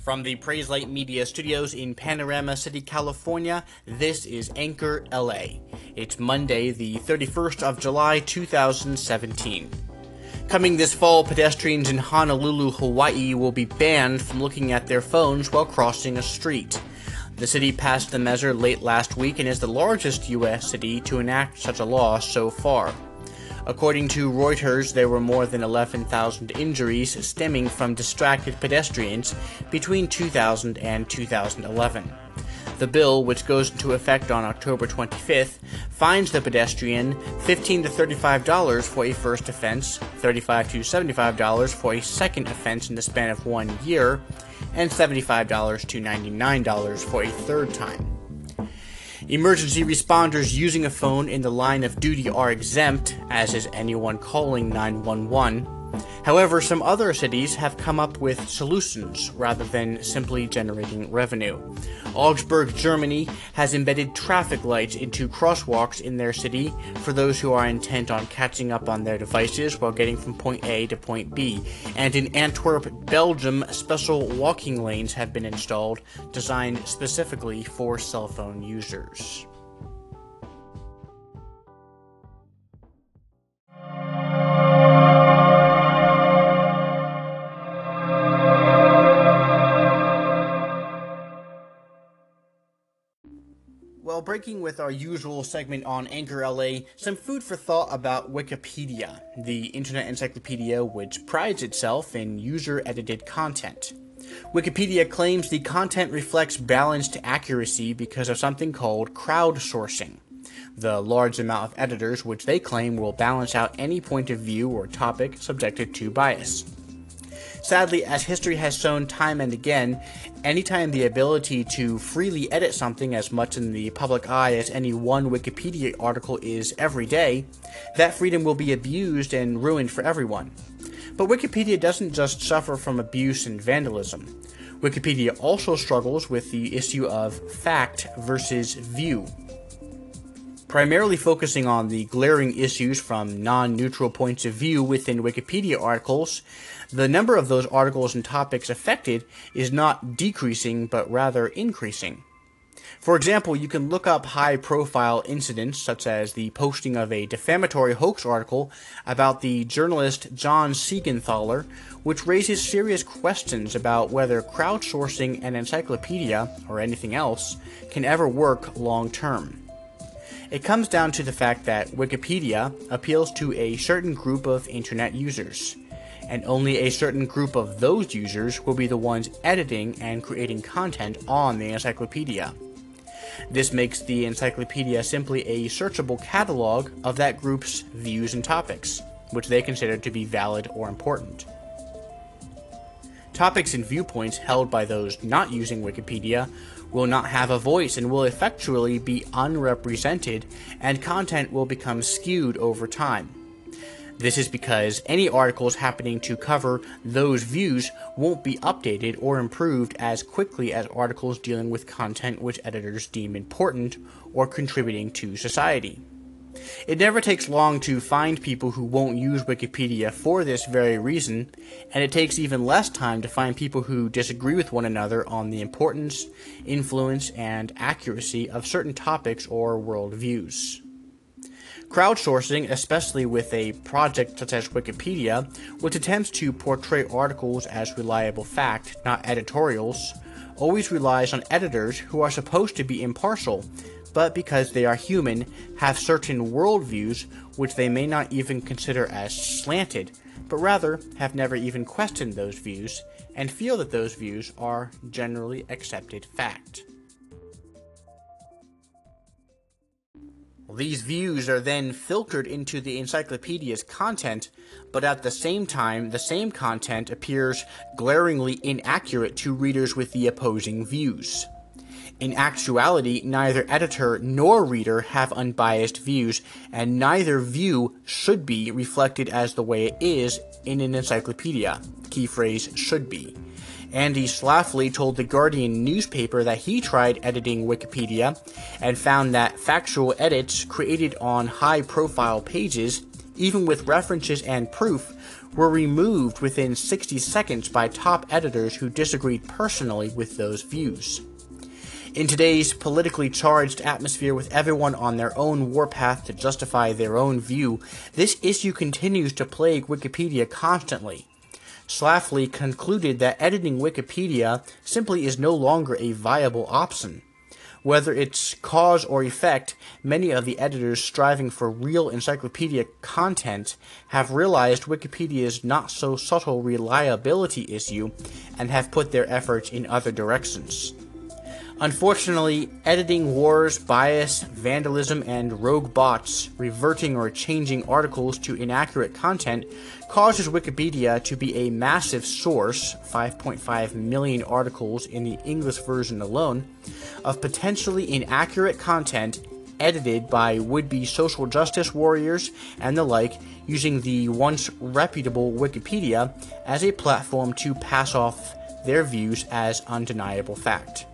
From the Praise Light Media Studios in Panorama City, California, this is Anchor LA. It's Monday, the 31st of July, 2017. Coming this fall, pedestrians in Honolulu, Hawaii will be banned from looking at their phones while crossing a street. The city passed the measure late last week and is the largest U.S. city to enact such a law so far. According to Reuters, there were more than 11,000 injuries stemming from distracted pedestrians between 2000 and 2011. The bill, which goes into effect on October 25th, fines the pedestrian 15 to $35 for a first offense, 35 to $75 for a second offense in the span of one year, and $75 to $99 for a third time. Emergency responders using a phone in the line of duty are exempt, as is anyone calling 911. However, some other cities have come up with solutions rather than simply generating revenue. Augsburg, Germany has embedded traffic lights into crosswalks in their city for those who are intent on catching up on their devices while getting from point A to point B. And in Antwerp, Belgium, special walking lanes have been installed designed specifically for cell phone users. Well, breaking with our usual segment on Anchor LA, some food for thought about Wikipedia, the internet encyclopedia which prides itself in user edited content. Wikipedia claims the content reflects balanced accuracy because of something called crowdsourcing, the large amount of editors which they claim will balance out any point of view or topic subjected to bias. Sadly, as history has shown time and again, anytime the ability to freely edit something as much in the public eye as any one Wikipedia article is every day, that freedom will be abused and ruined for everyone. But Wikipedia doesn't just suffer from abuse and vandalism. Wikipedia also struggles with the issue of fact versus view. Primarily focusing on the glaring issues from non neutral points of view within Wikipedia articles, the number of those articles and topics affected is not decreasing but rather increasing. For example, you can look up high profile incidents such as the posting of a defamatory hoax article about the journalist John Siegenthaler, which raises serious questions about whether crowdsourcing an encyclopedia, or anything else, can ever work long term. It comes down to the fact that Wikipedia appeals to a certain group of internet users, and only a certain group of those users will be the ones editing and creating content on the encyclopedia. This makes the encyclopedia simply a searchable catalog of that group's views and topics, which they consider to be valid or important. Topics and viewpoints held by those not using Wikipedia will not have a voice and will effectually be unrepresented, and content will become skewed over time. This is because any articles happening to cover those views won't be updated or improved as quickly as articles dealing with content which editors deem important or contributing to society. It never takes long to find people who won't use Wikipedia for this very reason, and it takes even less time to find people who disagree with one another on the importance, influence, and accuracy of certain topics or worldviews. Crowdsourcing, especially with a project such as Wikipedia, which attempts to portray articles as reliable fact, not editorials, always relies on editors who are supposed to be impartial but because they are human, have certain worldviews which they may not even consider as slanted, but rather have never even questioned those views and feel that those views are generally accepted fact. These views are then filtered into the encyclopedia's content, but at the same time, the same content appears glaringly inaccurate to readers with the opposing views. In actuality, neither editor nor reader have unbiased views, and neither view should be reflected as the way it is in an encyclopedia. Key phrase should be. Andy Schlafly told the Guardian newspaper that he tried editing Wikipedia and found that factual edits created on high profile pages, even with references and proof, were removed within 60 seconds by top editors who disagreed personally with those views. In today's politically charged atmosphere, with everyone on their own warpath to justify their own view, this issue continues to plague Wikipedia constantly. Schlafly concluded that editing Wikipedia simply is no longer a viable option. Whether it's cause or effect, many of the editors striving for real encyclopedia content have realized Wikipedia's not so subtle reliability issue and have put their efforts in other directions. Unfortunately, editing wars, bias, vandalism, and rogue bots reverting or changing articles to inaccurate content causes Wikipedia to be a massive source 5.5 million articles in the English version alone of potentially inaccurate content edited by would be social justice warriors and the like using the once reputable Wikipedia as a platform to pass off their views as undeniable fact.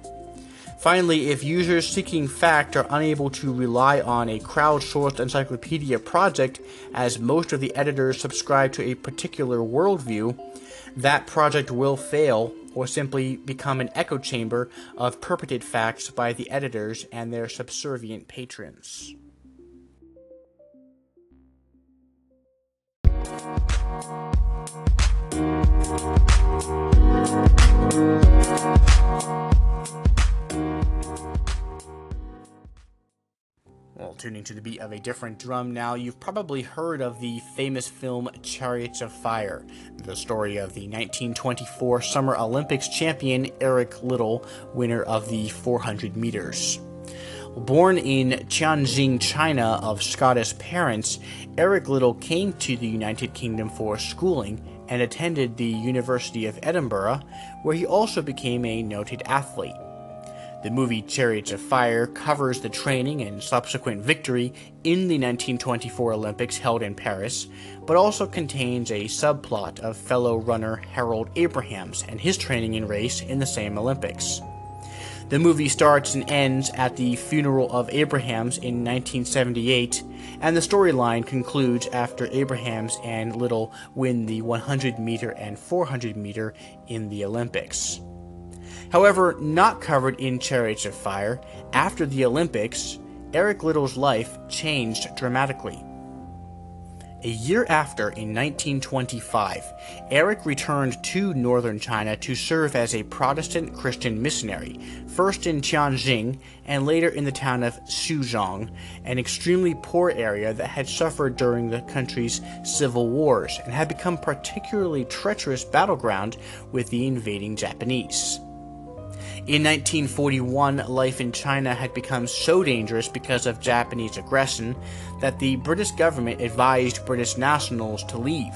Finally, if users seeking fact are unable to rely on a crowdsourced encyclopedia project, as most of the editors subscribe to a particular worldview, that project will fail or simply become an echo chamber of purported facts by the editors and their subservient patrons. Tuning to the beat of a different drum now, you've probably heard of the famous film Chariots of Fire, the story of the 1924 Summer Olympics champion Eric Liddell, winner of the 400 meters. Born in Tianjin, China, of Scottish parents, Eric Liddell came to the United Kingdom for schooling and attended the University of Edinburgh, where he also became a noted athlete. The movie Chariots of Fire covers the training and subsequent victory in the 1924 Olympics held in Paris, but also contains a subplot of fellow runner Harold Abrahams and his training and race in the same Olympics. The movie starts and ends at the funeral of Abrahams in 1978, and the storyline concludes after Abrahams and Liddell win the 100 meter and 400 meter in the Olympics. However, not covered in Chariots of Fire, after the Olympics, Eric Liddell's life changed dramatically. A year after, in 1925, Eric returned to northern China to serve as a Protestant Christian missionary, first in Tianjin and later in the town of Suzhou, an extremely poor area that had suffered during the country's civil wars and had become particularly treacherous battleground with the invading Japanese. In 1941, life in China had become so dangerous because of Japanese aggression that the British government advised British nationals to leave.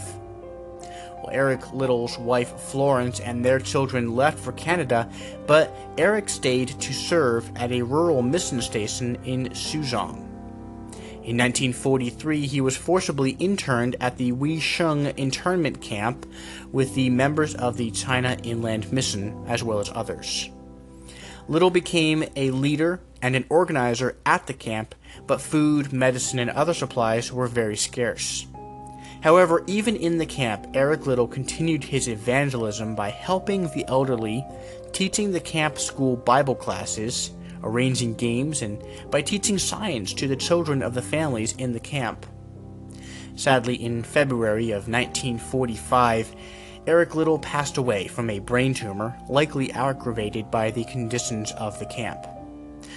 Well, Eric Liddell's wife Florence and their children left for Canada, but Eric stayed to serve at a rural mission station in Suzhou. In 1943, he was forcibly interned at the Weixian internment camp with the members of the China Inland Mission, as well as others. Liddell became a leader and an organizer at the camp, but food, medicine, and other supplies were very scarce. However, even in the camp, Eric Liddell continued his evangelism by helping the elderly, teaching the camp school Bible classes, arranging games, and by teaching science to the children of the families in the camp. Sadly, in February of 1945, Eric Liddell passed away from a brain tumor, likely aggravated by the conditions of the camp.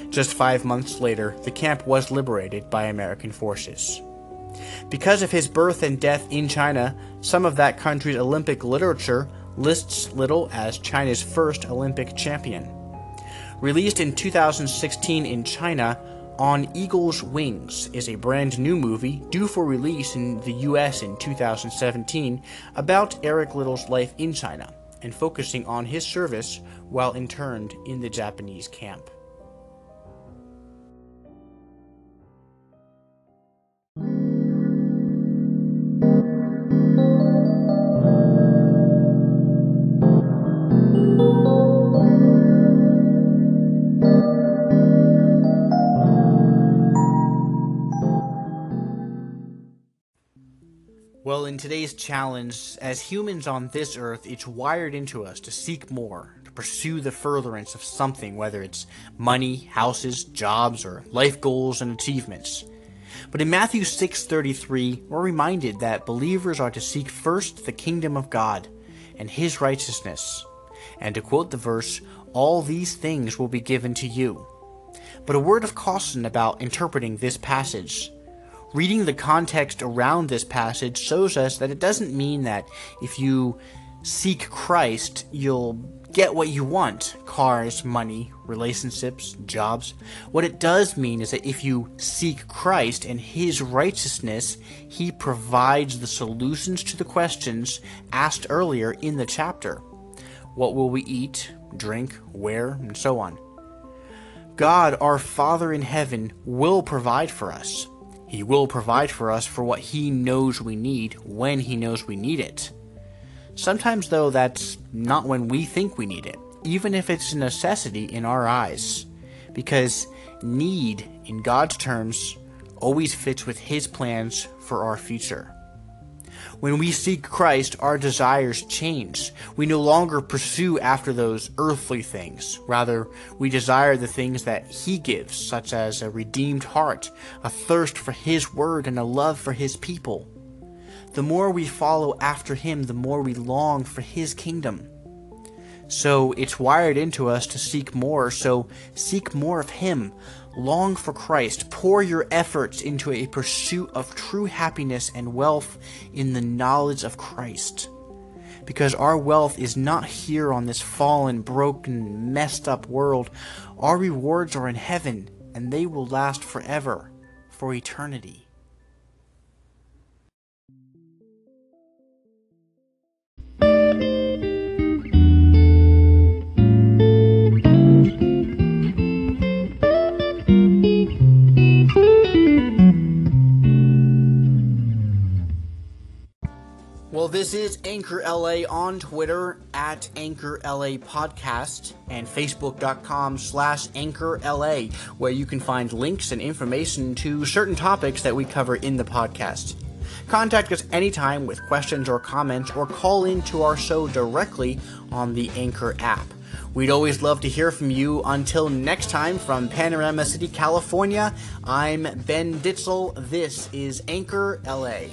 Just five months later, the camp was liberated by American forces. Because of his birth and death in China, some of that country's Olympic literature lists Liddell as China's first Olympic champion. Released in 2016 in China, on Eagle's Wings is a brand new movie due for release in the US in 2017 about Eric Liddell's life in China and focusing on his service while interned in the Japanese camp. Today's challenge, as humans on this earth, it's wired into us to seek more, to pursue the furtherance of something, whether it's money, houses, jobs, or life goals and achievements. But in Matthew 6:33, we're reminded that believers are to seek first the kingdom of God and his righteousness. And to quote the verse, all these things will be given to you. But a word of caution about interpreting this passage. Reading the context around this passage shows us that it doesn't mean that if you seek Christ, you'll get what you want cars, money, relationships, jobs. What it does mean is that if you seek Christ and His righteousness, He provides the solutions to the questions asked earlier in the chapter. What will we eat, drink, wear, and so on? God, our Father in heaven, will provide for us. He will provide for us for what He knows we need when He knows we need it. Sometimes, though, that's not when we think we need it, even if it's a necessity in our eyes. Because need, in God's terms, always fits with His plans for our future. When we seek Christ, our desires change. We no longer pursue after those earthly things. Rather, we desire the things that He gives, such as a redeemed heart, a thirst for His word, and a love for His people. The more we follow after Him, the more we long for His kingdom. So it's wired into us to seek more, so seek more of Him. Long for Christ. Pour your efforts into a pursuit of true happiness and wealth in the knowledge of Christ. Because our wealth is not here on this fallen, broken, messed up world. Our rewards are in heaven, and they will last forever, for eternity. This is Anchor LA on Twitter at Anchor LA Podcast and Facebook.com slash Anchor LA, where you can find links and information to certain topics that we cover in the podcast. Contact us anytime with questions or comments, or call in to our show directly on the Anchor app. We'd always love to hear from you. Until next time, from Panorama City, California, I'm Ben Ditzel. This is Anchor LA.